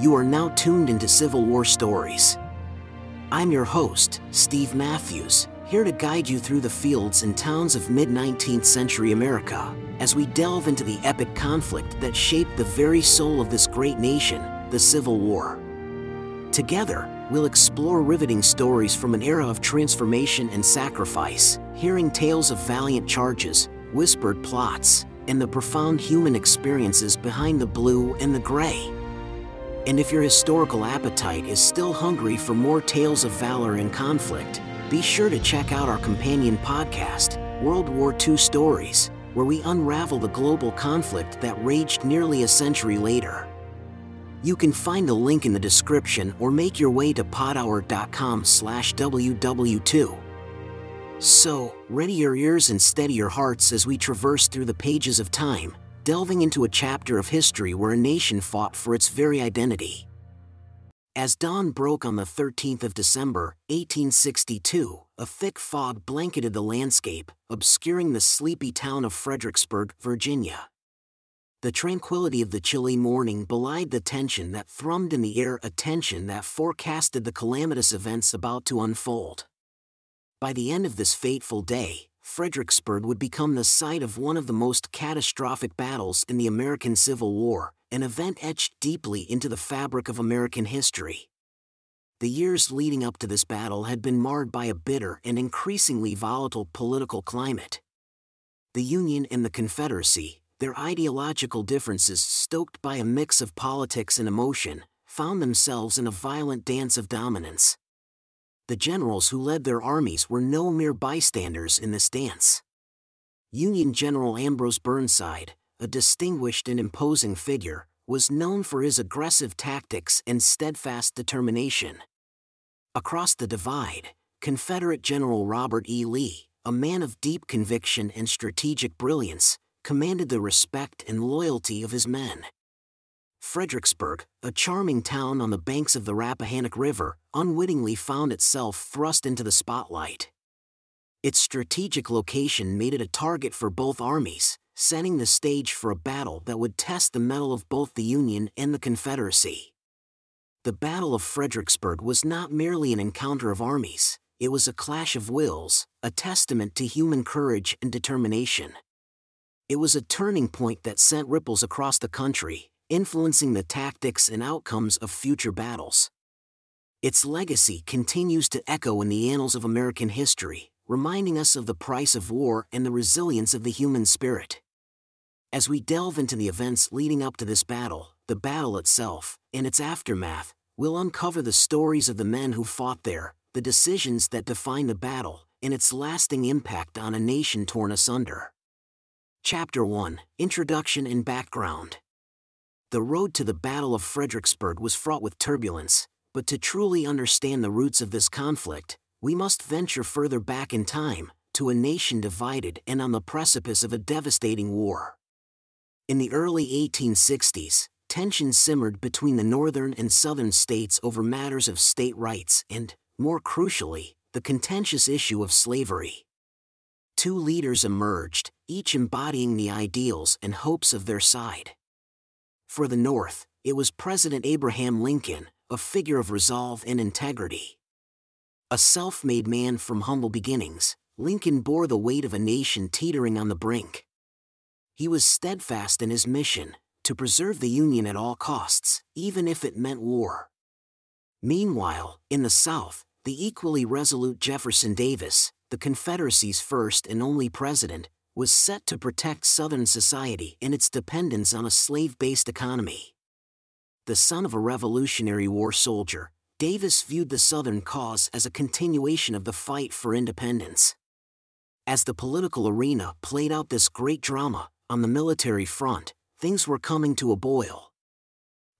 You are now tuned into Civil War stories. I'm your host, Steve Matthews, here to guide you through the fields and towns of mid 19th century America as we delve into the epic conflict that shaped the very soul of this great nation, the Civil War. Together, we'll explore riveting stories from an era of transformation and sacrifice, hearing tales of valiant charges, whispered plots, and the profound human experiences behind the blue and the gray. And if your historical appetite is still hungry for more tales of valor and conflict, be sure to check out our companion podcast, World War II Stories, where we unravel the global conflict that raged nearly a century later. You can find the link in the description or make your way to podhour.com slash WW2. So, ready your ears and steady your hearts as we traverse through the pages of time, delving into a chapter of history where a nation fought for its very identity. As dawn broke on the 13th of December, 1862, a thick fog blanketed the landscape, obscuring the sleepy town of Fredericksburg, Virginia. The tranquility of the chilly morning belied the tension that thrummed in the air, a tension that forecasted the calamitous events about to unfold. By the end of this fateful day, Fredericksburg would become the site of one of the most catastrophic battles in the American Civil War, an event etched deeply into the fabric of American history. The years leading up to this battle had been marred by a bitter and increasingly volatile political climate. The Union and the Confederacy, their ideological differences stoked by a mix of politics and emotion, found themselves in a violent dance of dominance the generals who led their armies were no mere bystanders in this dance. Union General Ambrose Burnside, a distinguished and imposing figure, was known for his aggressive tactics and steadfast determination. Across the divide, Confederate General Robert E. Lee, a man of deep conviction and strategic brilliance, commanded the respect and loyalty of his men. Fredericksburg, a charming town on the banks of the Rappahannock River, unwittingly found itself thrust into the spotlight. Its strategic location made it a target for both armies, setting the stage for a battle that would test the mettle of both the Union and the Confederacy. The Battle of Fredericksburg was not merely an encounter of armies, it was a clash of wills, a testament to human courage and determination. It was a turning point that sent ripples across the country, influencing the tactics and outcomes of future battles. Its legacy continues to echo in the annals of American history, reminding us of the price of war and the resilience of the human spirit. As we delve into the events leading up to this battle, the battle itself, and its aftermath, we'll uncover the stories of the men who fought there, the decisions that define the battle, and its lasting impact on a nation torn asunder. Chapter 1 Introduction and Background the road to the Battle of Fredericksburg was fraught with turbulence, but to truly understand the roots of this conflict, we must venture further back in time, to a nation divided and on the precipice of a devastating war. In the early 1860s, tensions simmered between the northern and southern states over matters of state rights and, more crucially, the contentious issue of slavery. Two leaders emerged, each embodying the ideals and hopes of their side. For the North, it was President Abraham Lincoln, a figure of resolve and integrity. A self made man from humble beginnings, Lincoln bore the weight of a nation teetering on the brink. He was steadfast in his mission to preserve the Union at all costs, even if it meant war. Meanwhile, in the South, the equally resolute Jefferson Davis, the Confederacy's first and only president, was set to protect Southern society and its dependence on a slave based economy. The son of a Revolutionary War soldier, Davis viewed the Southern cause as a continuation of the fight for independence. As the political arena played out this great drama, on the military front, things were coming to a boil.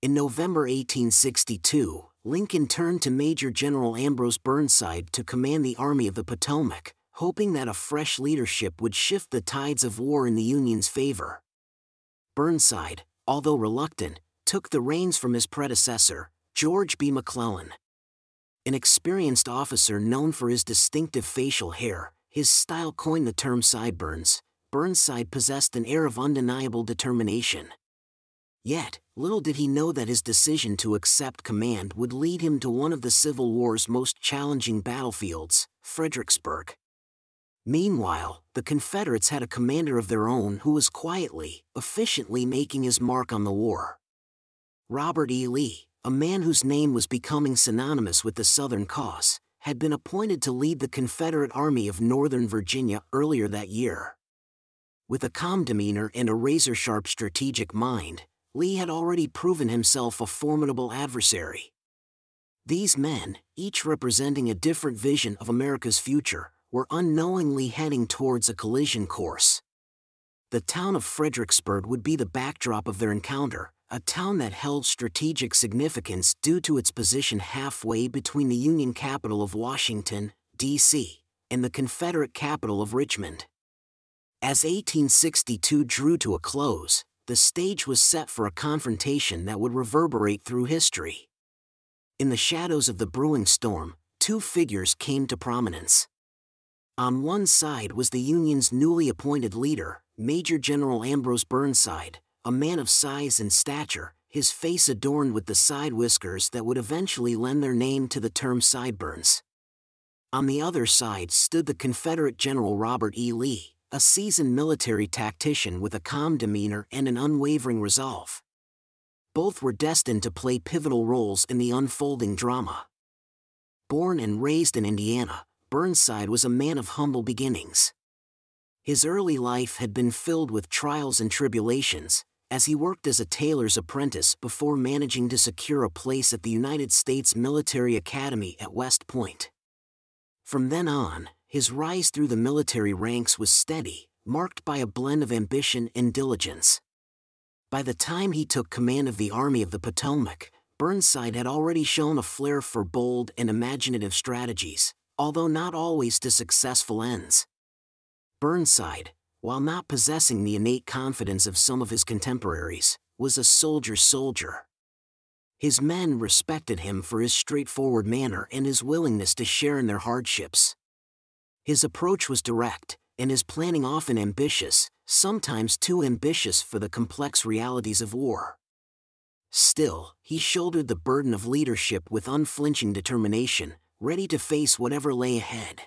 In November 1862, Lincoln turned to Major General Ambrose Burnside to command the Army of the Potomac, hoping that a fresh leadership would shift the tides of war in the Union's favor. Burnside, although reluctant, took the reins from his predecessor, George B. McClellan. An experienced officer known for his distinctive facial hair, his style coined the term sideburns. Burnside possessed an air of undeniable determination. Yet, little did he know that his decision to accept command would lead him to one of the Civil War's most challenging battlefields, Fredericksburg. Meanwhile, the Confederates had a commander of their own who was quietly, efficiently making his mark on the war. Robert E. Lee, a man whose name was becoming synonymous with the Southern cause, had been appointed to lead the Confederate Army of Northern Virginia earlier that year. With a calm demeanor and a razor sharp strategic mind, Lee had already proven himself a formidable adversary. These men, each representing a different vision of America's future, were unknowingly heading towards a collision course. The town of Fredericksburg would be the backdrop of their encounter, a town that held strategic significance due to its position halfway between the Union capital of Washington, D.C., and the Confederate capital of Richmond. As 1862 drew to a close, the stage was set for a confrontation that would reverberate through history. In the shadows of the brewing storm, two figures came to prominence. On one side was the Union's newly appointed leader, Major General Ambrose Burnside, a man of size and stature, his face adorned with the side whiskers that would eventually lend their name to the term sideburns. On the other side stood the Confederate General Robert E. Lee, a seasoned military tactician with a calm demeanor and an unwavering resolve. Both were destined to play pivotal roles in the unfolding drama. Born and raised in Indiana, Burnside was a man of humble beginnings. His early life had been filled with trials and tribulations, as he worked as a tailor's apprentice before managing to secure a place at the United States Military Academy at West Point. From then on, his rise through the military ranks was steady, marked by a blend of ambition and diligence. By the time he took command of the Army of the Potomac, Burnside had already shown a flair for bold and imaginative strategies, although not always to successful ends. Burnside, while not possessing the innate confidence of some of his contemporaries, was a soldier's soldier. His men respected him for his straightforward manner and his willingness to share in their hardships. His approach was direct, and his planning often ambitious, sometimes too ambitious for the complex realities of war. Still, he shouldered the burden of leadership with unflinching determination, ready to face whatever lay ahead.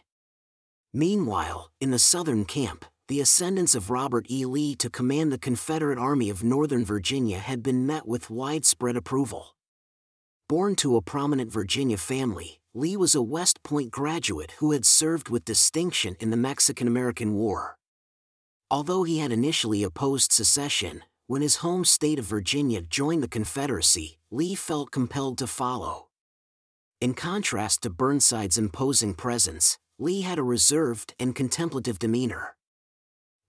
Meanwhile, in the southern camp, the ascendance of Robert E. Lee to command the Confederate Army of Northern Virginia had been met with widespread approval. Born to a prominent Virginia family, Lee was a West Point graduate who had served with distinction in the Mexican American War. Although he had initially opposed secession, when his home state of Virginia joined the Confederacy, Lee felt compelled to follow. In contrast to Burnside's imposing presence, Lee had a reserved and contemplative demeanor.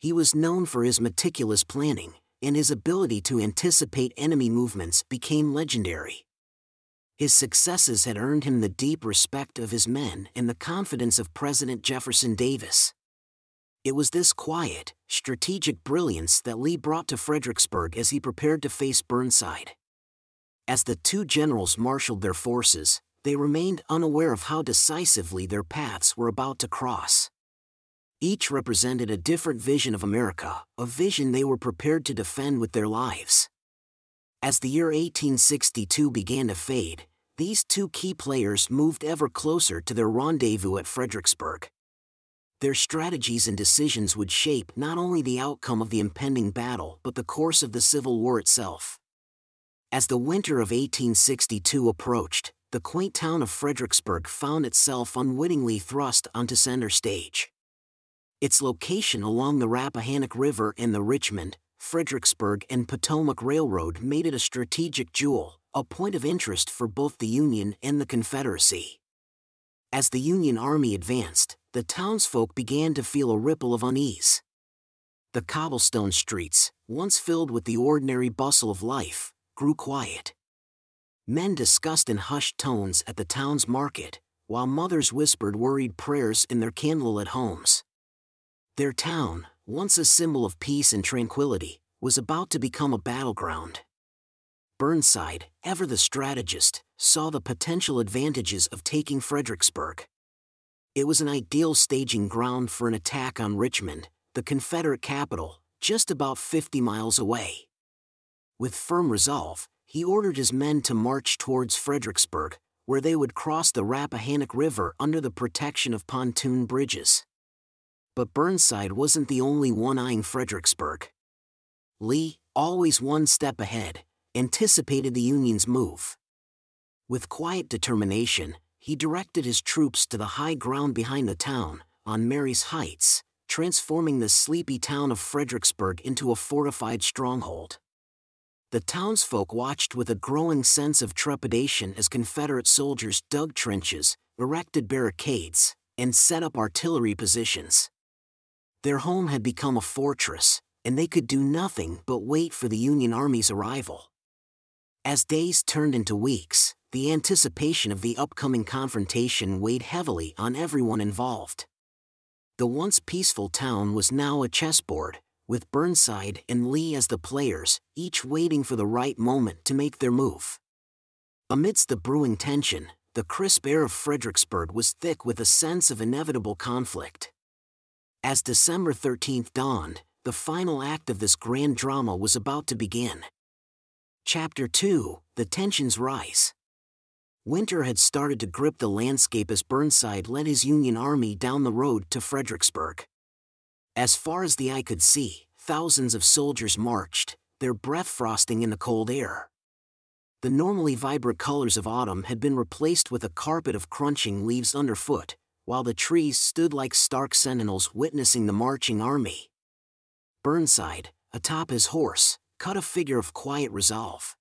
He was known for his meticulous planning, and his ability to anticipate enemy movements became legendary. His successes had earned him the deep respect of his men and the confidence of President Jefferson Davis. It was this quiet, strategic brilliance that Lee brought to Fredericksburg as he prepared to face Burnside. As the two generals marshaled their forces, they remained unaware of how decisively their paths were about to cross. Each represented a different vision of America, a vision they were prepared to defend with their lives. As the year 1862 began to fade, these two key players moved ever closer to their rendezvous at Fredericksburg. Their strategies and decisions would shape not only the outcome of the impending battle but the course of the Civil War itself. As the winter of 1862 approached, the quaint town of Fredericksburg found itself unwittingly thrust onto center stage. Its location along the Rappahannock River and the Richmond, Fredericksburg and Potomac Railroad made it a strategic jewel, a point of interest for both the Union and the Confederacy. As the Union Army advanced, the townsfolk began to feel a ripple of unease. The cobblestone streets, once filled with the ordinary bustle of life, grew quiet. Men discussed in hushed tones at the town's market, while mothers whispered worried prayers in their candlelit homes. Their town, once a symbol of peace and tranquility, was about to become a battleground. Burnside, ever the strategist, saw the potential advantages of taking Fredericksburg. It was an ideal staging ground for an attack on Richmond, the Confederate capital, just about 50 miles away. With firm resolve, he ordered his men to march towards Fredericksburg, where they would cross the Rappahannock River under the protection of pontoon bridges. But Burnside wasn't the only one eyeing Fredericksburg. Lee, always one step ahead, anticipated the Union's move. With quiet determination, he directed his troops to the high ground behind the town, on Marye's Heights, transforming the sleepy town of Fredericksburg into a fortified stronghold. The townsfolk watched with a growing sense of trepidation as Confederate soldiers dug trenches, erected barricades, and set up artillery positions. Their home had become a fortress, and they could do nothing but wait for the Union Army's arrival. As days turned into weeks, the anticipation of the upcoming confrontation weighed heavily on everyone involved. The once peaceful town was now a chessboard, with Burnside and Lee as the players, each waiting for the right moment to make their move. Amidst the brewing tension, the crisp air of Fredericksburg was thick with a sense of inevitable conflict. As December 13th dawned, the final act of this grand drama was about to begin. Chapter 2 The Tensions Rise. Winter had started to grip the landscape as Burnside led his Union army down the road to Fredericksburg. As far as the eye could see, thousands of soldiers marched, their breath frosting in the cold air. The normally vibrant colors of autumn had been replaced with a carpet of crunching leaves underfoot, while the trees stood like stark sentinels witnessing the marching army. Burnside, atop his horse, cut a figure of quiet resolve.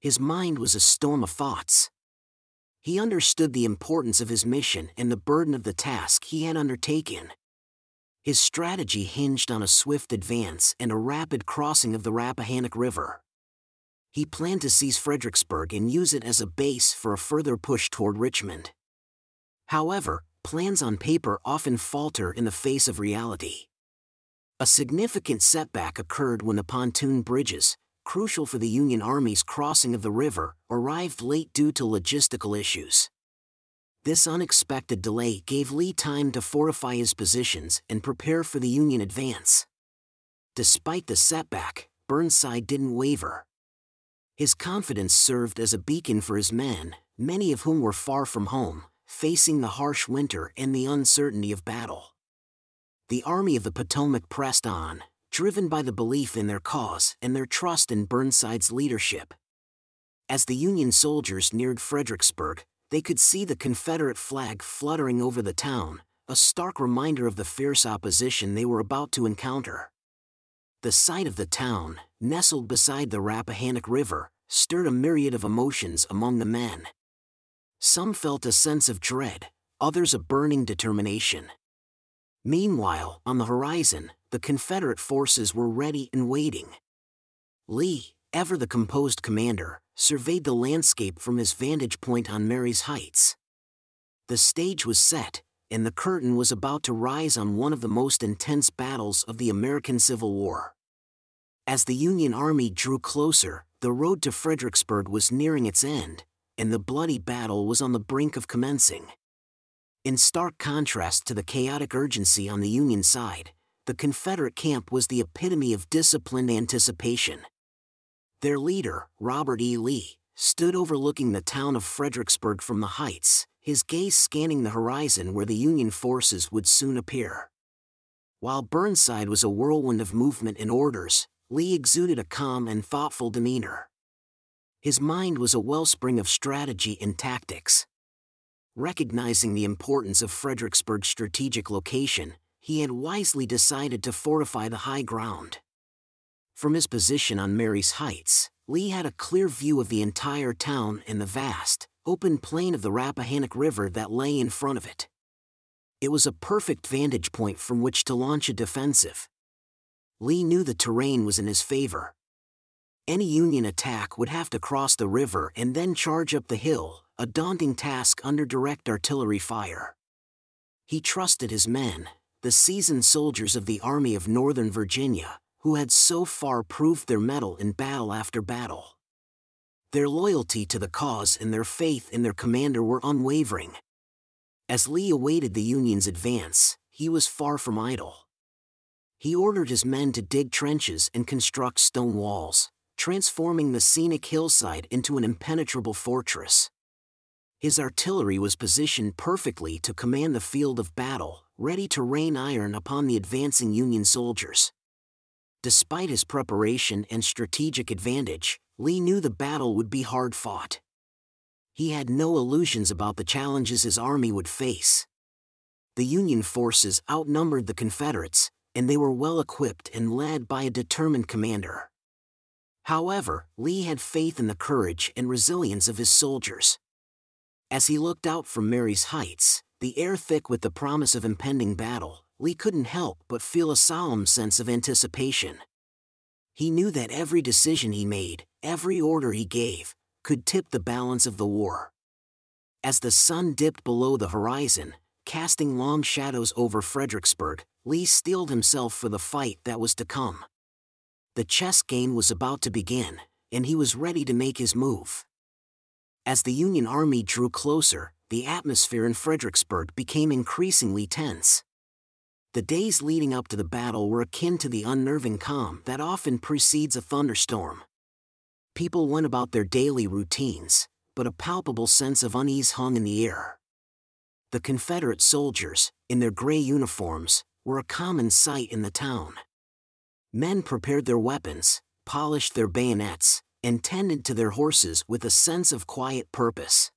His mind was a storm of thoughts. He understood the importance of his mission and the burden of the task he had undertaken. His strategy hinged on a swift advance and a rapid crossing of the Rappahannock River. He planned to seize Fredericksburg and use it as a base for a further push toward Richmond. However, plans on paper often falter in the face of reality. A significant setback occurred when the pontoon bridges, crucial for the Union Army's crossing of the river, arrived late due to logistical issues. This unexpected delay gave Lee time to fortify his positions and prepare for the Union advance. Despite the setback, Burnside didn't waver. His confidence served as a beacon for his men, many of whom were far from home, facing the harsh winter and the uncertainty of battle. The Army of the Potomac pressed on, driven by the belief in their cause and their trust in Burnside's leadership. As the Union soldiers neared Fredericksburg, they could see the Confederate flag fluttering over the town, a stark reminder of the fierce opposition they were about to encounter. The sight of the town, nestled beside the Rappahannock River, stirred a myriad of emotions among the men. Some felt a sense of dread, others a burning determination. Meanwhile, on the horizon, the Confederate forces were ready and waiting. Lee, ever the composed commander, surveyed the landscape from his vantage point on Marye's Heights. The stage was set, and the curtain was about to rise on one of the most intense battles of the American Civil War. As the Union Army drew closer, the road to Fredericksburg was nearing its end, and the bloody battle was on the brink of commencing. In stark contrast to the chaotic urgency on the Union side, the Confederate camp was the epitome of disciplined anticipation. Their leader, Robert E. Lee, stood overlooking the town of Fredericksburg from the heights, his gaze scanning the horizon where the Union forces would soon appear. While Burnside was a whirlwind of movement and orders, Lee exuded a calm and thoughtful demeanor. His mind was a wellspring of strategy and tactics. Recognizing the importance of Fredericksburg's strategic location, he had wisely decided to fortify the high ground. From his position on Marye's Heights, Lee had a clear view of the entire town and the vast, open plain of the Rappahannock River that lay in front of it. It was a perfect vantage point from which to launch a defensive. Lee knew the terrain was in his favor. Any Union attack would have to cross the river and then charge up the hill, a daunting task under direct artillery fire. He trusted his men, the seasoned soldiers of the Army of Northern Virginia, who had so far proved their mettle in battle after battle. Their loyalty to the cause and their faith in their commander were unwavering. As Lee awaited the Union's advance, he was far from idle. He ordered his men to dig trenches and construct stone walls, transforming the scenic hillside into an impenetrable fortress. His artillery was positioned perfectly to command the field of battle, ready to rain iron upon the advancing Union soldiers. Despite his preparation and strategic advantage, Lee knew the battle would be hard fought. He had no illusions about the challenges his army would face. The Union forces outnumbered the Confederates, and they were well equipped and led by a determined commander. However, Lee had faith in the courage and resilience of his soldiers. As he looked out from Marye's Heights, the air thick with the promise of impending battle, Lee couldn't help but feel a solemn sense of anticipation. He knew that every decision he made, every order he gave, could tip the balance of the war. As the sun dipped below the horizon, casting long shadows over Fredericksburg, Lee steeled himself for the fight that was to come. The chess game was about to begin, and he was ready to make his move. As the Union Army drew closer, the atmosphere in Fredericksburg became increasingly tense. The days leading up to the battle were akin to the unnerving calm that often precedes a thunderstorm. People went about their daily routines, but a palpable sense of unease hung in the air. The Confederate soldiers, in their gray uniforms, were a common sight in the town. Men prepared their weapons, polished their bayonets, and tended to their horses with a sense of quiet purpose.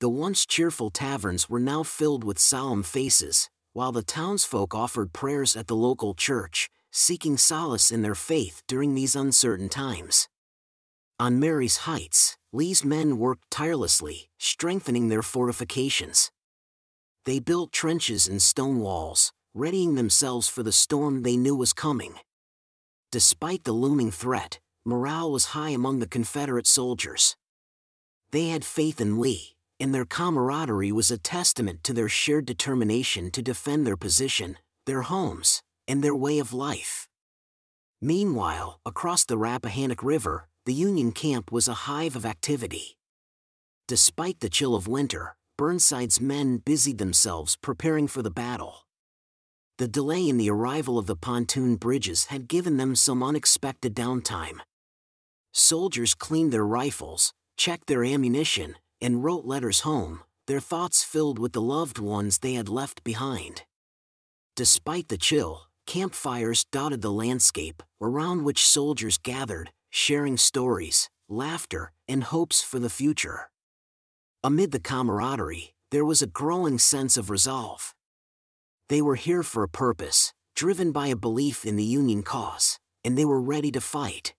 The once cheerful taverns were now filled with solemn faces, while the townsfolk offered prayers at the local church, seeking solace in their faith during these uncertain times. On Marye's Heights, Lee's men worked tirelessly, strengthening their fortifications. They built trenches and stone walls, readying themselves for the storm they knew was coming. Despite the looming threat, morale was high among the Confederate soldiers. They had faith in Lee, and their camaraderie was a testament to their shared determination to defend their position, their homes, and their way of life. Meanwhile, across the Rappahannock River, the Union camp was a hive of activity. Despite the chill of winter, Burnside's men busied themselves preparing for the battle. The delay in the arrival of the pontoon bridges had given them some unexpected downtime. Soldiers cleaned their rifles, checked their ammunition, and wrote letters home, their thoughts filled with the loved ones they had left behind. Despite the chill, campfires dotted the landscape, around which soldiers gathered, sharing stories, laughter, and hopes for the future. Amid the camaraderie, there was a growing sense of resolve. They were here for a purpose, driven by a belief in the Union cause, and they were ready to fight.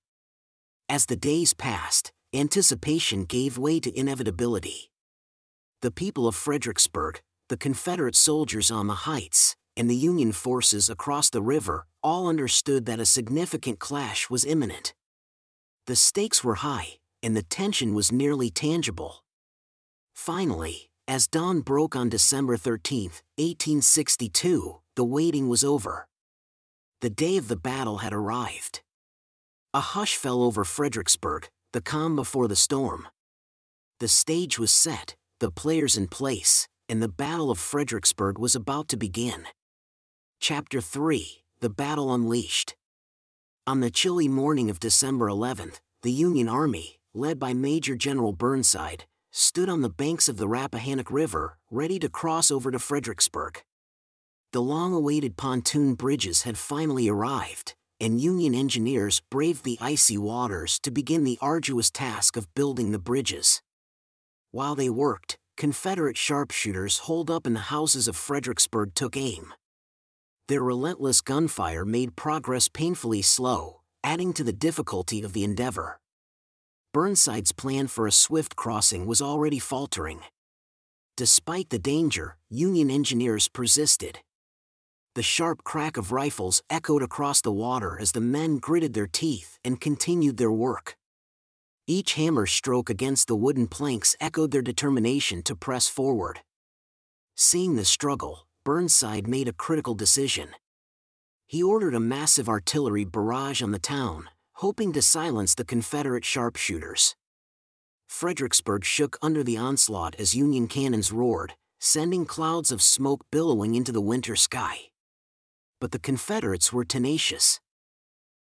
As the days passed, anticipation gave way to inevitability. The people of Fredericksburg, the Confederate soldiers on the heights, and the Union forces across the river all understood that a significant clash was imminent. The stakes were high, and the tension was nearly tangible. Finally, as dawn broke on December 13, 1862, the waiting was over. The day of the battle had arrived. A hush fell over Fredericksburg, the calm before the storm. The stage was set, the players in place, and the Battle of Fredericksburg was about to begin. Chapter 3 The Battle Unleashed. On the chilly morning of December 11th, the Union Army, led by Major General Burnside, stood on the banks of the Rappahannock River, ready to cross over to Fredericksburg. The long awaited pontoon bridges had finally arrived, and Union engineers braved the icy waters to begin the arduous task of building the bridges. While they worked, Confederate sharpshooters holed up in the houses of Fredericksburg took aim. Their relentless gunfire made progress painfully slow, adding to the difficulty of the endeavor. Burnside's plan for a swift crossing was already faltering. Despite the danger, Union engineers persisted the sharp crack of rifles echoed across the water as the men gritted their teeth and continued their work. Each hammer stroke against the wooden planks echoed their determination to press forward. Seeing the struggle, Burnside made a critical decision. He ordered a massive artillery barrage on the town, hoping to silence the Confederate sharpshooters. Fredericksburg shook under the onslaught as Union cannons roared, sending clouds of smoke billowing into the winter sky but the Confederates were tenacious.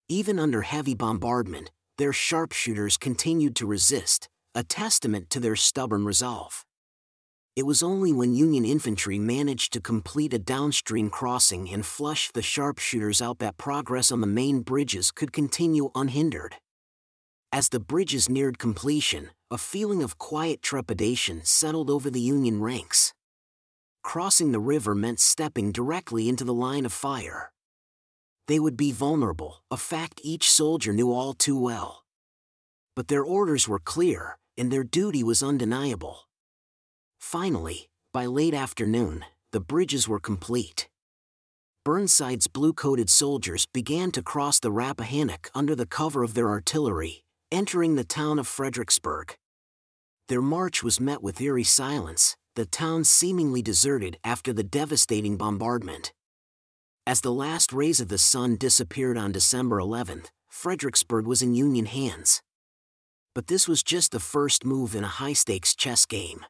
Even under heavy bombardment, their sharpshooters continued to resist, a testament to their stubborn resolve. It was only when Union infantry managed to complete a downstream crossing and flush the sharpshooters out that progress on the main bridges could continue unhindered. As the bridges neared completion, a feeling of quiet trepidation settled over the Union ranks. Crossing the river meant stepping directly into the line of fire. They would be vulnerable, a fact each soldier knew all too well. But their orders were clear, and their duty was undeniable. Finally, by late afternoon, the bridges were complete. Burnside's blue-coated soldiers began to cross the Rappahannock under the cover of their artillery, entering the town of Fredericksburg. Their march was met with eerie silence, the town seemingly deserted after the devastating bombardment. As the last rays of the sun disappeared on December 11th, Fredericksburg was in Union hands. But this was just the first move in a high-stakes chess game.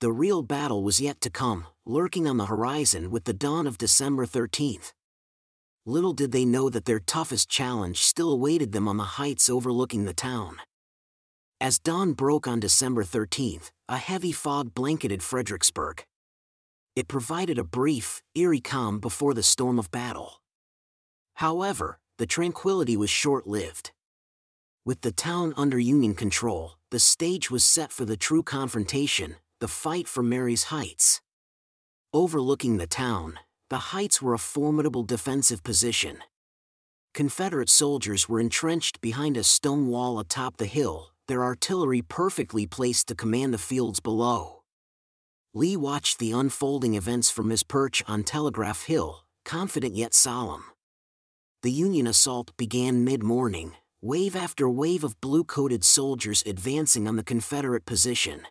The real battle was yet to come, lurking on the horizon with the dawn of December 13th. Little did they know that their toughest challenge still awaited them on the heights overlooking the town. As dawn broke on December 13th, a heavy fog blanketed Fredericksburg. It provided a brief, eerie calm before the storm of battle. However, the tranquility was short-lived. With the town under Union control, the stage was set for the true confrontation, the fight for Marye's Heights. Overlooking the town, the heights were a formidable defensive position. Confederate soldiers were entrenched behind a stone wall atop the hill, their artillery perfectly placed to command the fields below. Lee watched the unfolding events from his perch on Telegraph Hill, confident yet solemn. The Union assault began mid-morning, wave after wave of blue-coated soldiers advancing on the Confederate position.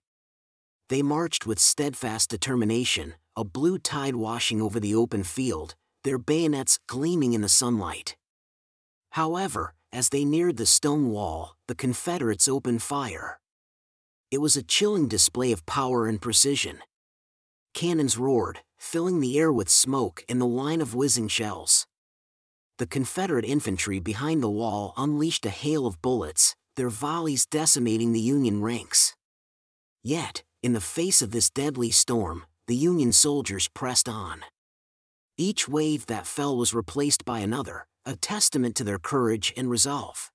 They marched with steadfast determination, a blue tide washing over the open field, their bayonets gleaming in the sunlight. However, as they neared the stone wall, the Confederates opened fire. It was a chilling display of power and precision. Cannons roared, filling the air with smoke and the line of whizzing shells. The Confederate infantry behind the wall unleashed a hail of bullets, their volleys decimating the Union ranks. Yet, in the face of this deadly storm, the Union soldiers pressed on. Each wave that fell was replaced by another, a testament to their courage and resolve.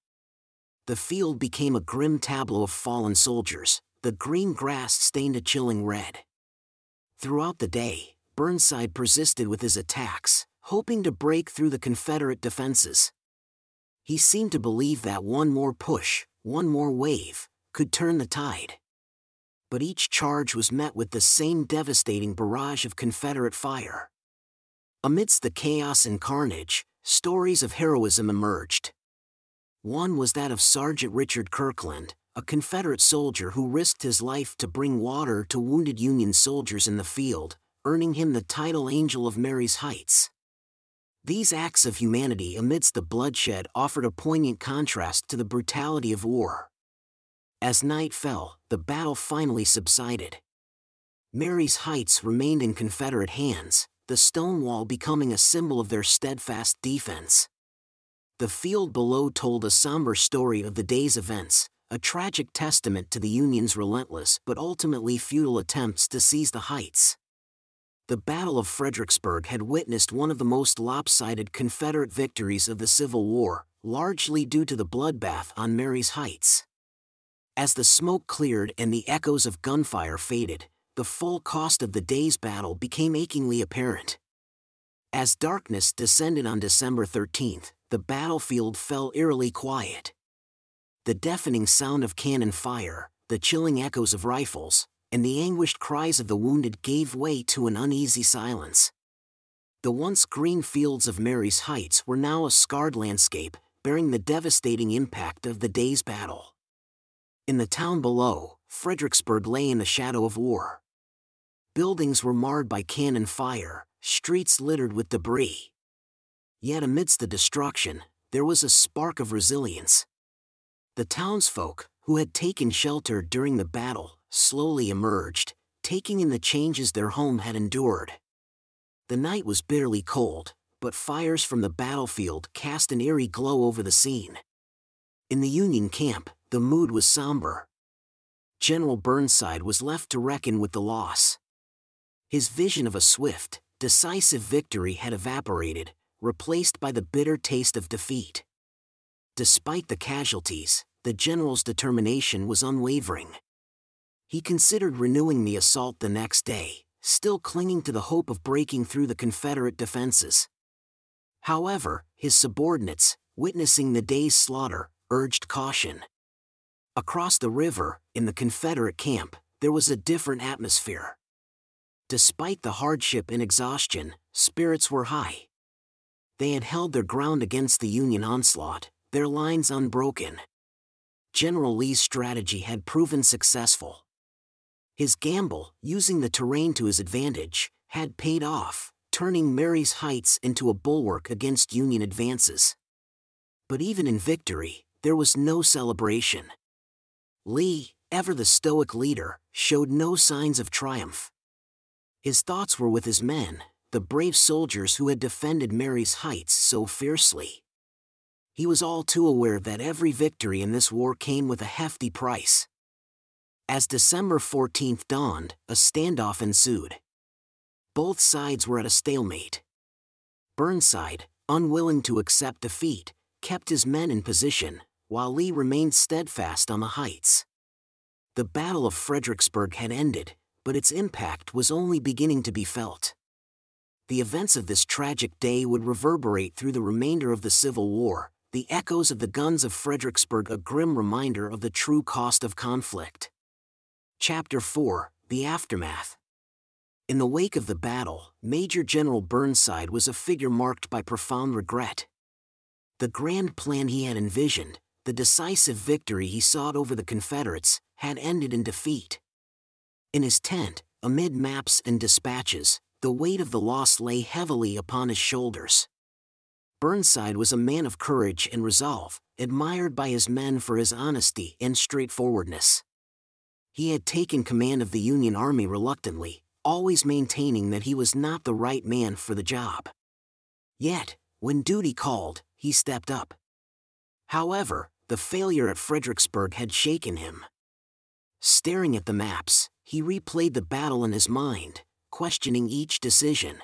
The field became a grim tableau of fallen soldiers, the green grass stained a chilling red. Throughout the day, Burnside persisted with his attacks, hoping to break through the Confederate defenses. He seemed to believe that one more push, one more wave, could turn the tide but each charge was met with the same devastating barrage of Confederate fire. Amidst the chaos and carnage, stories of heroism emerged. One was that of Sergeant Richard Kirkland, a Confederate soldier who risked his life to bring water to wounded Union soldiers in the field, earning him the title Angel of Marye's Heights. These acts of humanity amidst the bloodshed offered a poignant contrast to the brutality of war. As night fell, the battle finally subsided. Marye's Heights remained in Confederate hands, the stone wall becoming a symbol of their steadfast defense. The field below told a somber story of the day's events, a tragic testament to the Union's relentless but ultimately futile attempts to seize the heights. The Battle of Fredericksburg had witnessed one of the most lopsided Confederate victories of the Civil War, largely due to the bloodbath on Marye's Heights. As the smoke cleared and the echoes of gunfire faded, the full cost of the day's battle became achingly apparent. As darkness descended on December 13th, the battlefield fell eerily quiet. The deafening sound of cannon fire, the chilling echoes of rifles, and the anguished cries of the wounded gave way to an uneasy silence. The once green fields of Marye's Heights were now a scarred landscape, bearing the devastating impact of the day's battle. In the town below, Fredericksburg lay in the shadow of war. Buildings were marred by cannon fire, streets littered with debris. Yet amidst the destruction, there was a spark of resilience. The townsfolk, who had taken shelter during the battle, slowly emerged, taking in the changes their home had endured. The night was bitterly cold, but fires from the battlefield cast an eerie glow over the scene. In the Union camp, the mood was somber. General Burnside was left to reckon with the loss. His vision of a swift, decisive victory had evaporated, replaced by the bitter taste of defeat. Despite the casualties, the general's determination was unwavering. He considered renewing the assault the next day, still clinging to the hope of breaking through the Confederate defenses. However, his subordinates, witnessing the day's slaughter, urged caution. Across the river, in the Confederate camp, there was a different atmosphere. Despite the hardship and exhaustion, spirits were high. They had held their ground against the Union onslaught, their lines unbroken. General Lee's strategy had proven successful. His gamble, using the terrain to his advantage, had paid off, turning Marye's Heights into a bulwark against Union advances. But even in victory, there was no celebration. Lee, ever the stoic leader, showed no signs of triumph. His thoughts were with his men, the brave soldiers who had defended Marye's Heights so fiercely. He was all too aware that every victory in this war came with a hefty price. As December 14th dawned, a standoff ensued. Both sides were at a stalemate. Burnside, unwilling to accept defeat, kept his men in position, while Lee remained steadfast on the heights. The Battle of Fredericksburg had ended, but its impact was only beginning to be felt. The events of this tragic day would reverberate through the remainder of the Civil War, the echoes of the guns of Fredericksburg a grim reminder of the true cost of conflict. Chapter 4 The Aftermath In the wake of the battle, Major General Burnside was a figure marked by profound regret. The grand plan he had envisioned, the decisive victory he sought over the Confederates, had ended in defeat. In his tent, amid maps and dispatches, the weight of the loss lay heavily upon his shoulders. Burnside was a man of courage and resolve, admired by his men for his honesty and straightforwardness. He had taken command of the Union Army reluctantly, always maintaining that he was not the right man for the job. Yet, when duty called, he stepped up. However, the failure at Fredericksburg had shaken him. Staring at the maps, he replayed the battle in his mind, questioning each decision.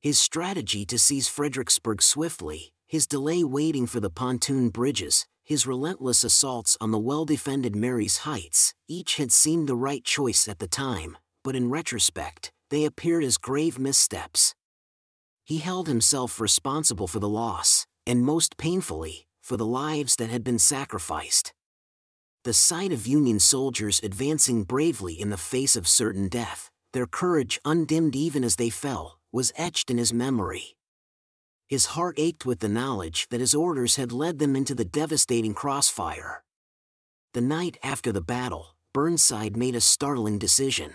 His strategy to seize Fredericksburg swiftly, his delay waiting for the pontoon bridges, his relentless assaults on the well-defended Marye's Heights, each had seemed the right choice at the time, but in retrospect, they appeared as grave missteps. He held himself responsible for the loss, and most painfully, for the lives that had been sacrificed. The sight of Union soldiers advancing bravely in the face of certain death, their courage undimmed even as they fell, was etched in his memory. His heart ached with the knowledge that his orders had led them into the devastating crossfire. The night after the battle, Burnside made a startling decision.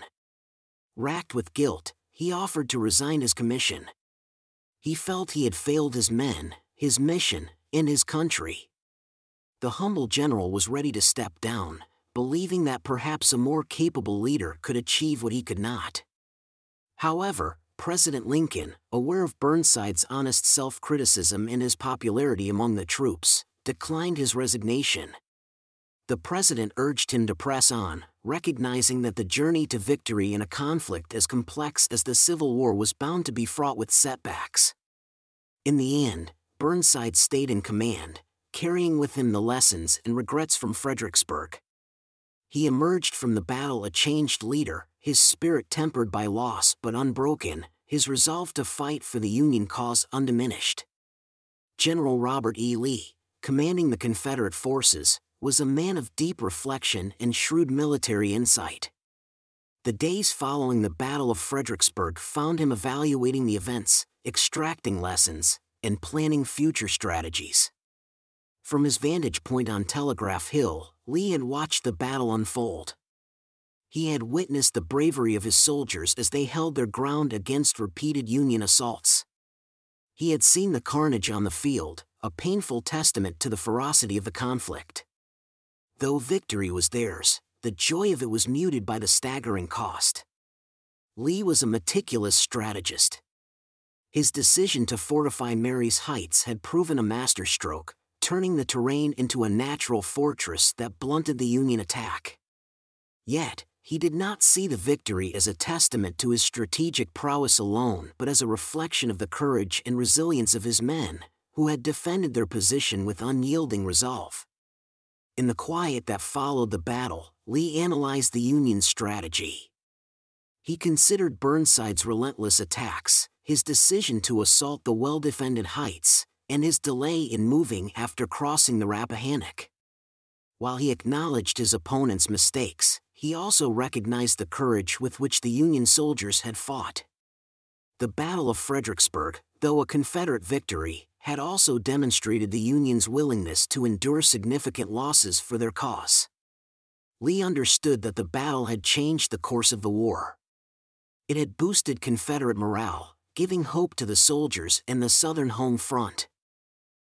Racked with guilt, he offered to resign his commission. He felt he had failed his men, his mission, in his country. The humble general was ready to step down, believing that perhaps a more capable leader could achieve what he could not. However, President Lincoln, aware of Burnside's honest self criticism and his popularity among the troops, declined his resignation. The president urged him to press on, recognizing that the journey to victory in a conflict as complex as the Civil War was bound to be fraught with setbacks. In the end, Burnside stayed in command, carrying with him the lessons and regrets from Fredericksburg. He emerged from the battle a changed leader, his spirit tempered by loss but unbroken, his resolve to fight for the Union cause undiminished. General Robert E. Lee, commanding the Confederate forces, was a man of deep reflection and shrewd military insight. The days following the Battle of Fredericksburg found him evaluating the events, extracting lessons, and planning future strategies. From his vantage point on Telegraph Hill, Lee had watched the battle unfold. He had witnessed the bravery of his soldiers as they held their ground against repeated Union assaults. He had seen the carnage on the field, a painful testament to the ferocity of the conflict. Though victory was theirs, the joy of it was muted by the staggering cost. Lee was a meticulous strategist. His decision to fortify Marye's Heights had proven a masterstroke, turning the terrain into a natural fortress that blunted the Union attack. Yet, he did not see the victory as a testament to his strategic prowess alone, but as a reflection of the courage and resilience of his men, who had defended their position with unyielding resolve. In the quiet that followed the battle, Lee analyzed the Union's strategy. He considered Burnside's relentless attacks, his decision to assault the well defended heights, and his delay in moving after crossing the Rappahannock. While he acknowledged his opponent's mistakes, he also recognized the courage with which the Union soldiers had fought. The Battle of Fredericksburg, though a Confederate victory, had also demonstrated the Union's willingness to endure significant losses for their cause. Lee understood that the battle had changed the course of the war. It had boosted Confederate morale, giving hope to the soldiers and the Southern home front.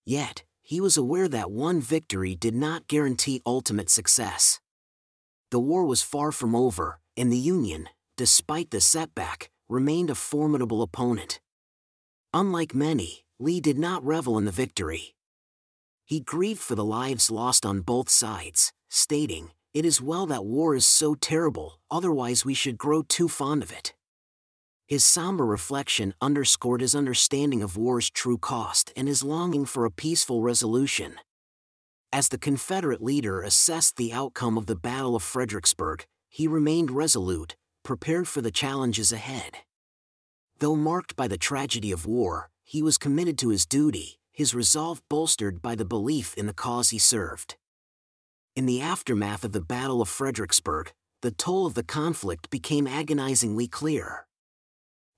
Yet, he was aware that one victory did not guarantee ultimate success. The war was far from over, and the Union, despite the setback, remained a formidable opponent. Unlike many, Lee did not revel in the victory. He grieved for the lives lost on both sides, stating, It is well that war is so terrible, otherwise we should grow too fond of it. His somber reflection underscored his understanding of war's true cost and his longing for a peaceful resolution. As the Confederate leader assessed the outcome of the Battle of Fredericksburg, he remained resolute, prepared for the challenges ahead. Though marked by the tragedy of war, he was committed to his duty, his resolve bolstered by the belief in the cause he served. In the aftermath of the Battle of Fredericksburg, the toll of the conflict became agonizingly clear.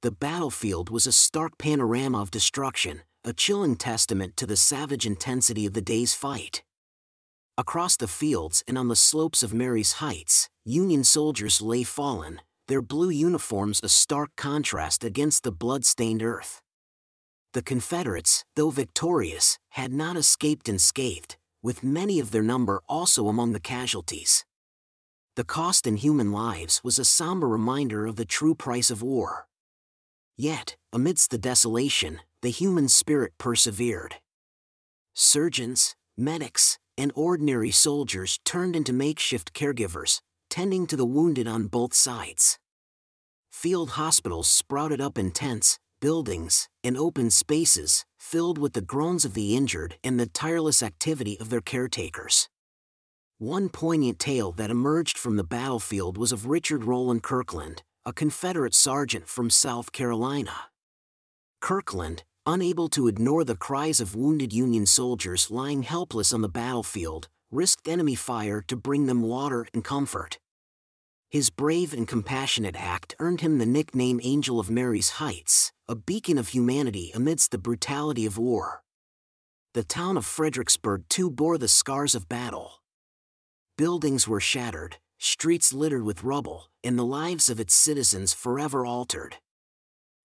The battlefield was a stark panorama of destruction, a chilling testament to the savage intensity of the day's fight. Across the fields and on the slopes of Marye's Heights, Union soldiers lay fallen, their blue uniforms a stark contrast against the blood-stained earth. The Confederates, though victorious, had not escaped unscathed, with many of their number also among the casualties. The cost in human lives was a somber reminder of the true price of war. Yet, amidst the desolation, the human spirit persevered. Surgeons, medics, and ordinary soldiers turned into makeshift caregivers, tending to the wounded on both sides. Field hospitals sprouted up in tents, buildings, and open spaces, filled with the groans of the injured and the tireless activity of their caretakers. One poignant tale that emerged from the battlefield was of Richard Rowland Kirkland, a Confederate sergeant from South Carolina. Kirkland, unable to ignore the cries of wounded Union soldiers lying helpless on the battlefield, risked enemy fire to bring them water and comfort. His brave and compassionate act earned him the nickname Angel of Marye's Heights, a beacon of humanity amidst the brutality of war. The town of Fredericksburg too bore the scars of battle. Buildings were shattered, streets littered with rubble, and the lives of its citizens forever altered.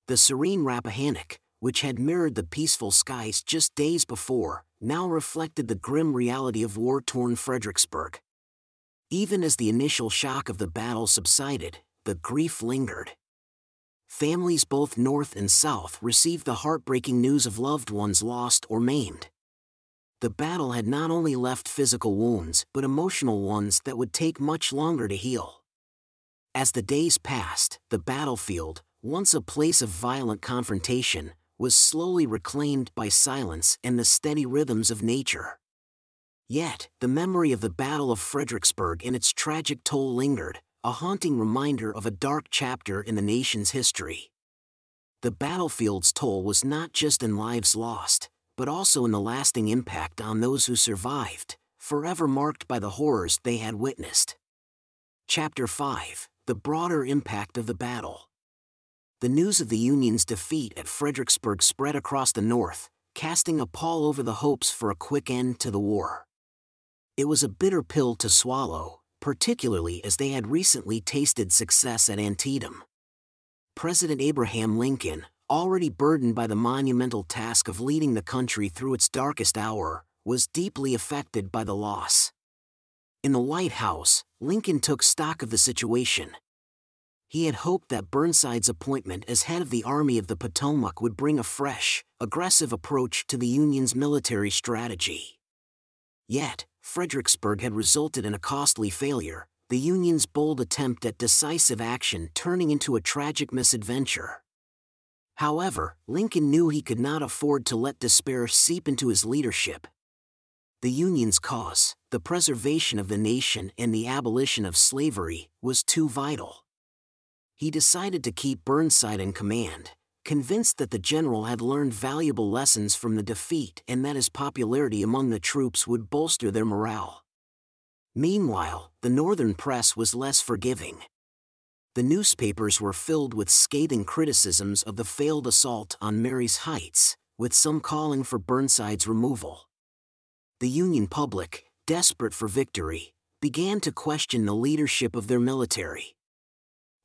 The serene Rappahannock, which had mirrored the peaceful skies just days before, now reflected the grim reality of war torn Fredericksburg. Even as the initial shock of the battle subsided, the grief lingered. Families both north and south received the heartbreaking news of loved ones lost or maimed the battle had not only left physical wounds but emotional ones that would take much longer to heal. As the days passed, the battlefield, once a place of violent confrontation, was slowly reclaimed by silence and the steady rhythms of nature. Yet, the memory of the Battle of Fredericksburg and its tragic toll lingered, a haunting reminder of a dark chapter in the nation's history. The battlefield's toll was not just in lives lost, but also in the lasting impact on those who survived, forever marked by the horrors they had witnessed. Chapter 5 The Broader Impact of the Battle. The news of the Union's defeat at Fredericksburg spread across the North, casting a pall over the hopes for a quick end to the war. It was a bitter pill to swallow, particularly as they had recently tasted success at Antietam. President Abraham Lincoln, already burdened by the monumental task of leading the country through its darkest hour, was deeply affected by the loss. In the White House, Lincoln took stock of the situation. He had hoped that Burnside's appointment as head of the Army of the Potomac would bring a fresh, aggressive approach to the Union's military strategy. Yet, Fredericksburg had resulted in a costly failure, the Union's bold attempt at decisive action turning into a tragic misadventure. However, Lincoln knew he could not afford to let despair seep into his leadership. The Union's cause, the preservation of the nation and the abolition of slavery, was too vital. He decided to keep Burnside in command, convinced that the general had learned valuable lessons from the defeat and that his popularity among the troops would bolster their morale. Meanwhile, the northern press was less forgiving the newspapers were filled with scathing criticisms of the failed assault on Marye's Heights, with some calling for Burnside's removal. The Union public, desperate for victory, began to question the leadership of their military.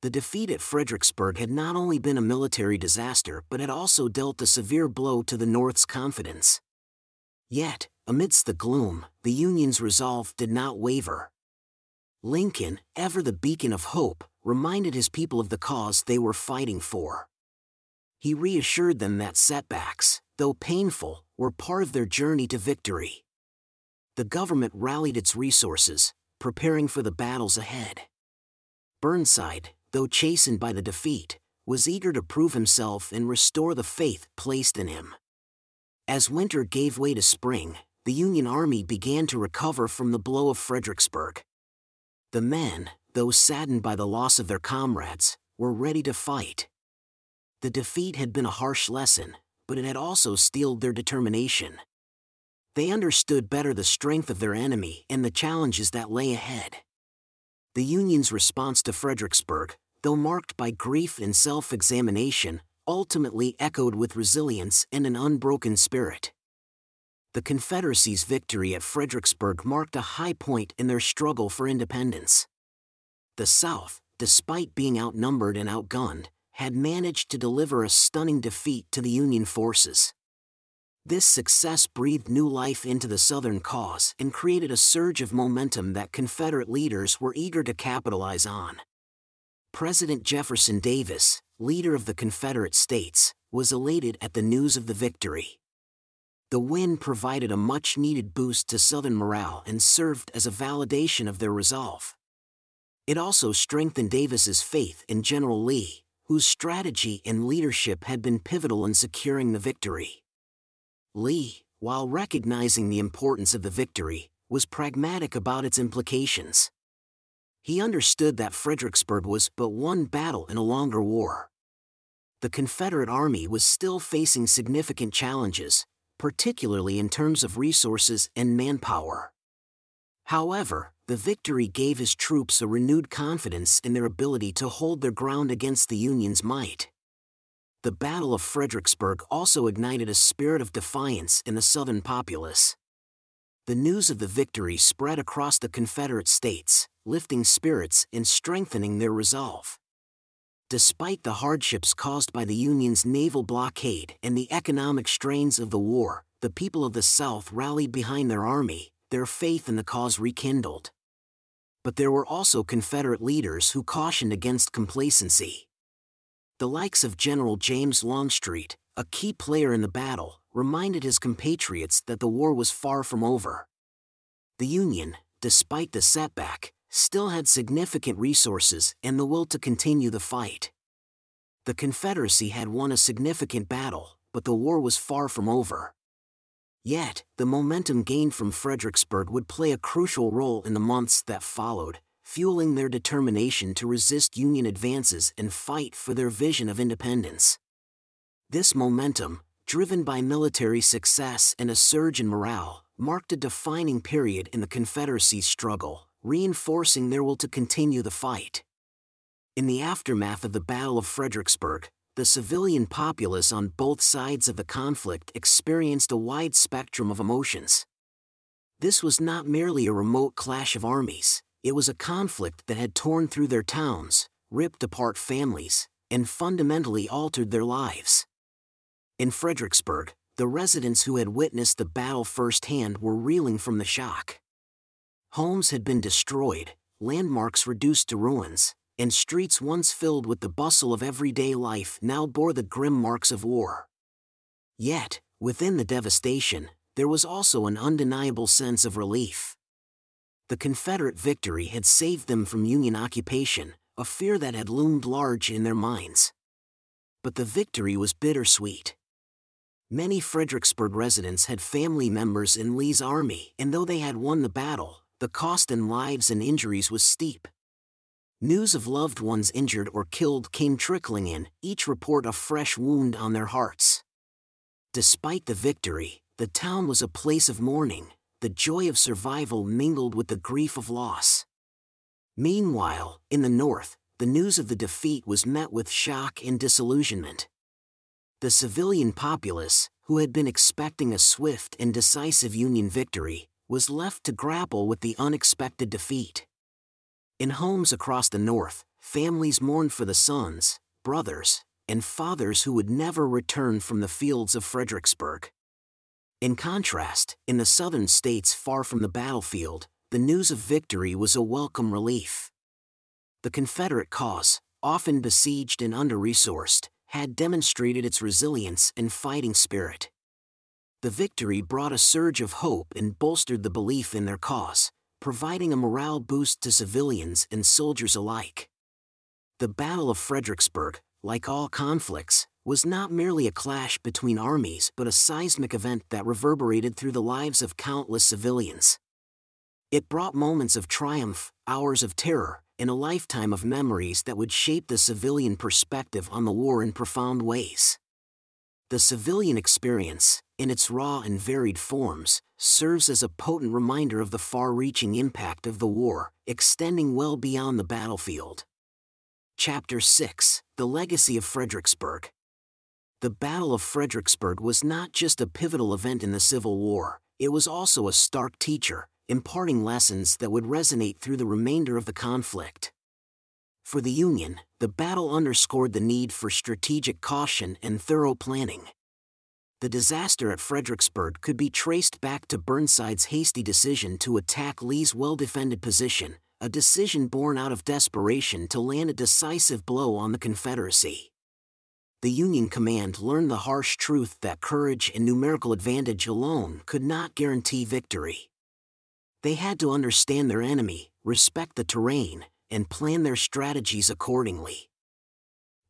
The defeat at Fredericksburg had not only been a military disaster but had also dealt a severe blow to the North's confidence. Yet, amidst the gloom, the Union's resolve did not waver. Lincoln, ever the beacon of hope, reminded his people of the cause they were fighting for. He reassured them that setbacks, though painful, were part of their journey to victory. The government rallied its resources, preparing for the battles ahead. Burnside, though chastened by the defeat, was eager to prove himself and restore the faith placed in him. As winter gave way to spring, the Union Army began to recover from the blow of Fredericksburg. The men, though saddened by the loss of their comrades, were ready to fight. The defeat had been a harsh lesson, but it had also steeled their determination. They understood better the strength of their enemy and the challenges that lay ahead. The Union's response to Fredericksburg, though marked by grief and self examination, ultimately echoed with resilience and an unbroken spirit. The Confederacy's victory at Fredericksburg marked a high point in their struggle for independence the South, despite being outnumbered and outgunned, had managed to deliver a stunning defeat to the Union forces. This success breathed new life into the Southern cause and created a surge of momentum that Confederate leaders were eager to capitalize on. President Jefferson Davis, leader of the Confederate States, was elated at the news of the victory. The win provided a much needed boost to Southern morale and served as a validation of their resolve. It also strengthened Davis's faith in General Lee, whose strategy and leadership had been pivotal in securing the victory. Lee, while recognizing the importance of the victory, was pragmatic about its implications. He understood that Fredericksburg was but one battle in a longer war. The Confederate Army was still facing significant challenges, particularly in terms of resources and manpower. However, the victory gave his troops a renewed confidence in their ability to hold their ground against the Union's might. The Battle of Fredericksburg also ignited a spirit of defiance in the Southern populace. The news of the victory spread across the Confederate States, lifting spirits and strengthening their resolve. Despite the hardships caused by the Union's naval blockade and the economic strains of the war, the people of the South rallied behind their army, their faith in the cause rekindled. But there were also Confederate leaders who cautioned against complacency. The likes of General James Longstreet, a key player in the battle, reminded his compatriots that the war was far from over. The Union, despite the setback, still had significant resources and the will to continue the fight. The Confederacy had won a significant battle, but the war was far from over. Yet, the momentum gained from Fredericksburg would play a crucial role in the months that followed, fueling their determination to resist Union advances and fight for their vision of independence. This momentum, driven by military success and a surge in morale, marked a defining period in the Confederacy's struggle, reinforcing their will to continue the fight. In the aftermath of the Battle of Fredericksburg, the civilian populace on both sides of the conflict experienced a wide spectrum of emotions. This was not merely a remote clash of armies, it was a conflict that had torn through their towns, ripped apart families, and fundamentally altered their lives. In Fredericksburg, the residents who had witnessed the battle firsthand were reeling from the shock. Homes had been destroyed, landmarks reduced to ruins, and streets once filled with the bustle of everyday life now bore the grim marks of war. Yet, within the devastation, there was also an undeniable sense of relief. The Confederate victory had saved them from Union occupation, a fear that had loomed large in their minds. But the victory was bittersweet. Many Fredericksburg residents had family members in Lee's army, and though they had won the battle, the cost in lives and injuries was steep. News of loved ones injured or killed came trickling in, each report a fresh wound on their hearts. Despite the victory, the town was a place of mourning, the joy of survival mingled with the grief of loss. Meanwhile, in the north, the news of the defeat was met with shock and disillusionment. The civilian populace, who had been expecting a swift and decisive Union victory, was left to grapple with the unexpected defeat. In homes across the North, families mourned for the sons, brothers, and fathers who would never return from the fields of Fredericksburg. In contrast, in the southern states far from the battlefield, the news of victory was a welcome relief. The Confederate cause, often besieged and under resourced, had demonstrated its resilience and fighting spirit. The victory brought a surge of hope and bolstered the belief in their cause, providing a morale boost to civilians and soldiers alike. The Battle of Fredericksburg, like all conflicts, was not merely a clash between armies but a seismic event that reverberated through the lives of countless civilians. It brought moments of triumph, hours of terror, and a lifetime of memories that would shape the civilian perspective on the war in profound ways. The civilian experience, in its raw and varied forms, serves as a potent reminder of the far reaching impact of the war, extending well beyond the battlefield. Chapter 6 The Legacy of Fredericksburg The Battle of Fredericksburg was not just a pivotal event in the Civil War, it was also a stark teacher, imparting lessons that would resonate through the remainder of the conflict. For the Union, the battle underscored the need for strategic caution and thorough planning. The disaster at Fredericksburg could be traced back to Burnside's hasty decision to attack Lee's well defended position, a decision born out of desperation to land a decisive blow on the Confederacy. The Union command learned the harsh truth that courage and numerical advantage alone could not guarantee victory. They had to understand their enemy, respect the terrain, and plan their strategies accordingly.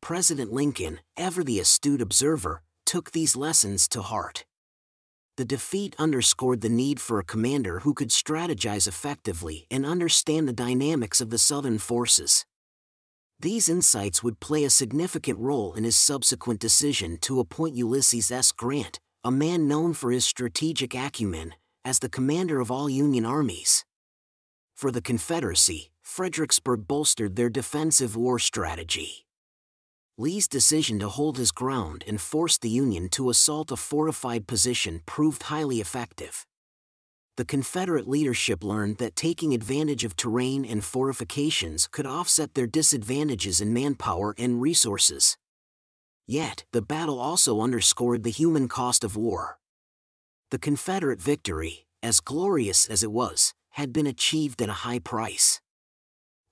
President Lincoln, ever the astute observer, took these lessons to heart. The defeat underscored the need for a commander who could strategize effectively and understand the dynamics of the Southern forces. These insights would play a significant role in his subsequent decision to appoint Ulysses S. Grant, a man known for his strategic acumen, as the commander of all Union armies. For the Confederacy, Fredericksburg bolstered their defensive war strategy. Lee's decision to hold his ground and force the Union to assault a fortified position proved highly effective. The Confederate leadership learned that taking advantage of terrain and fortifications could offset their disadvantages in manpower and resources. Yet, the battle also underscored the human cost of war. The Confederate victory, as glorious as it was, had been achieved at a high price.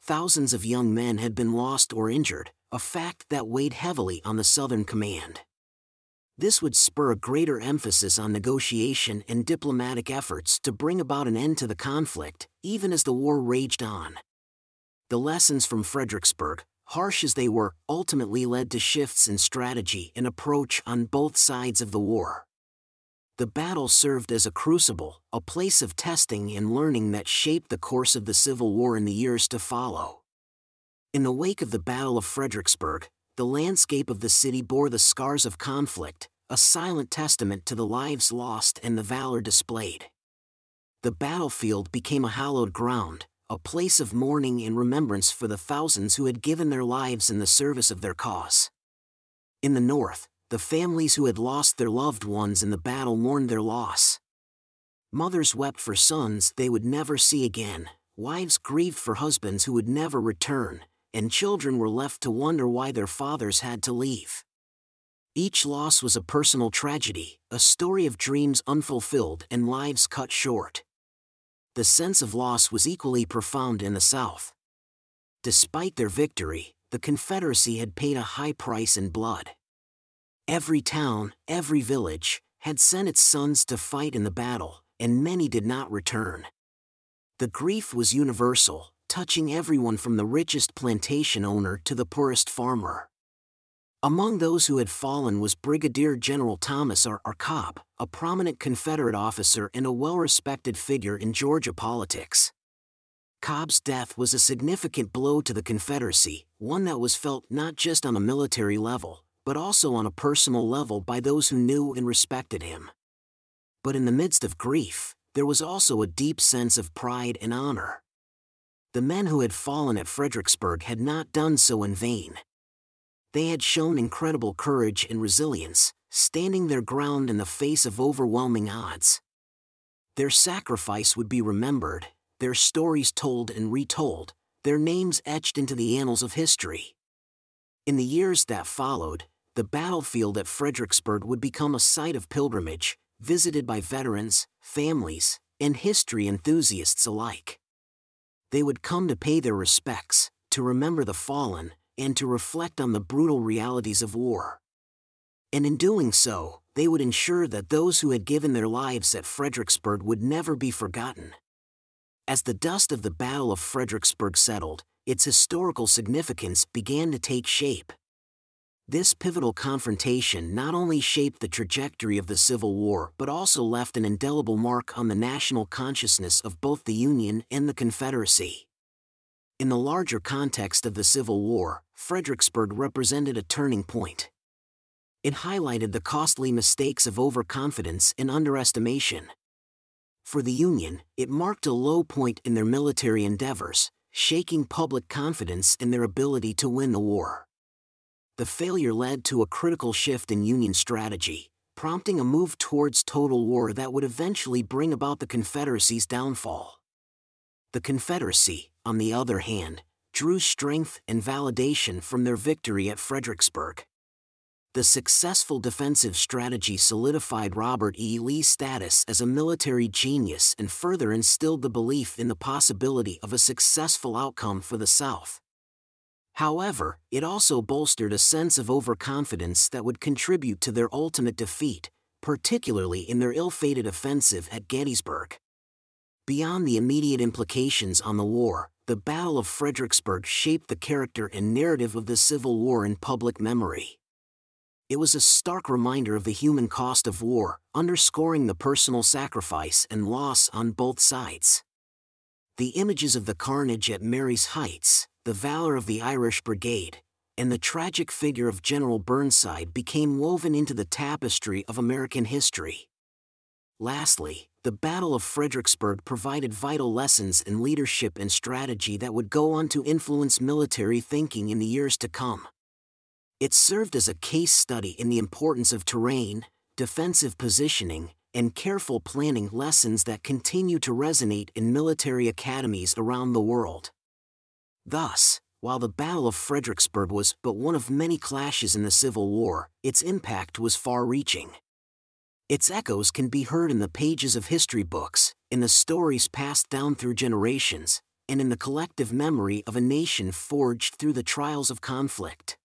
Thousands of young men had been lost or injured, a fact that weighed heavily on the Southern Command. This would spur a greater emphasis on negotiation and diplomatic efforts to bring about an end to the conflict, even as the war raged on. The lessons from Fredericksburg, harsh as they were, ultimately led to shifts in strategy and approach on both sides of the war. The battle served as a crucible, a place of testing and learning that shaped the course of the Civil War in the years to follow. In the wake of the Battle of Fredericksburg, the landscape of the city bore the scars of conflict, a silent testament to the lives lost and the valor displayed. The battlefield became a hallowed ground, a place of mourning and remembrance for the thousands who had given their lives in the service of their cause. In the North, the families who had lost their loved ones in the battle mourned their loss. Mothers wept for sons they would never see again, wives grieved for husbands who would never return, and children were left to wonder why their fathers had to leave. Each loss was a personal tragedy, a story of dreams unfulfilled and lives cut short. The sense of loss was equally profound in the South. Despite their victory, the Confederacy had paid a high price in blood. Every town, every village, had sent its sons to fight in the battle, and many did not return. The grief was universal, touching everyone from the richest plantation owner to the poorest farmer. Among those who had fallen was Brigadier General Thomas R. R. Cobb, a prominent Confederate officer and a well respected figure in Georgia politics. Cobb's death was a significant blow to the Confederacy, one that was felt not just on a military level, but also on a personal level by those who knew and respected him. But in the midst of grief, there was also a deep sense of pride and honor. The men who had fallen at Fredericksburg had not done so in vain. They had shown incredible courage and resilience, standing their ground in the face of overwhelming odds. Their sacrifice would be remembered, their stories told and retold, their names etched into the annals of history. In the years that followed, the battlefield at Fredericksburg would become a site of pilgrimage, visited by veterans, families, and history enthusiasts alike. They would come to pay their respects, to remember the fallen, and to reflect on the brutal realities of war. And in doing so, they would ensure that those who had given their lives at Fredericksburg would never be forgotten. As the dust of the Battle of Fredericksburg settled, its historical significance began to take shape. This pivotal confrontation not only shaped the trajectory of the Civil War but also left an indelible mark on the national consciousness of both the Union and the Confederacy. In the larger context of the Civil War, Fredericksburg represented a turning point. It highlighted the costly mistakes of overconfidence and underestimation. For the Union, it marked a low point in their military endeavors, shaking public confidence in their ability to win the war. The failure led to a critical shift in Union strategy, prompting a move towards total war that would eventually bring about the Confederacy's downfall. The Confederacy, on the other hand, drew strength and validation from their victory at Fredericksburg. The successful defensive strategy solidified Robert E. Lee's status as a military genius and further instilled the belief in the possibility of a successful outcome for the South. However, it also bolstered a sense of overconfidence that would contribute to their ultimate defeat, particularly in their ill fated offensive at Gettysburg. Beyond the immediate implications on the war, the Battle of Fredericksburg shaped the character and narrative of the Civil War in public memory. It was a stark reminder of the human cost of war, underscoring the personal sacrifice and loss on both sides. The images of the carnage at Marye's Heights, the valor of the Irish Brigade, and the tragic figure of General Burnside became woven into the tapestry of American history. Lastly, the Battle of Fredericksburg provided vital lessons in leadership and strategy that would go on to influence military thinking in the years to come. It served as a case study in the importance of terrain, defensive positioning, and careful planning lessons that continue to resonate in military academies around the world. Thus, while the Battle of Fredericksburg was but one of many clashes in the Civil War, its impact was far reaching. Its echoes can be heard in the pages of history books, in the stories passed down through generations, and in the collective memory of a nation forged through the trials of conflict.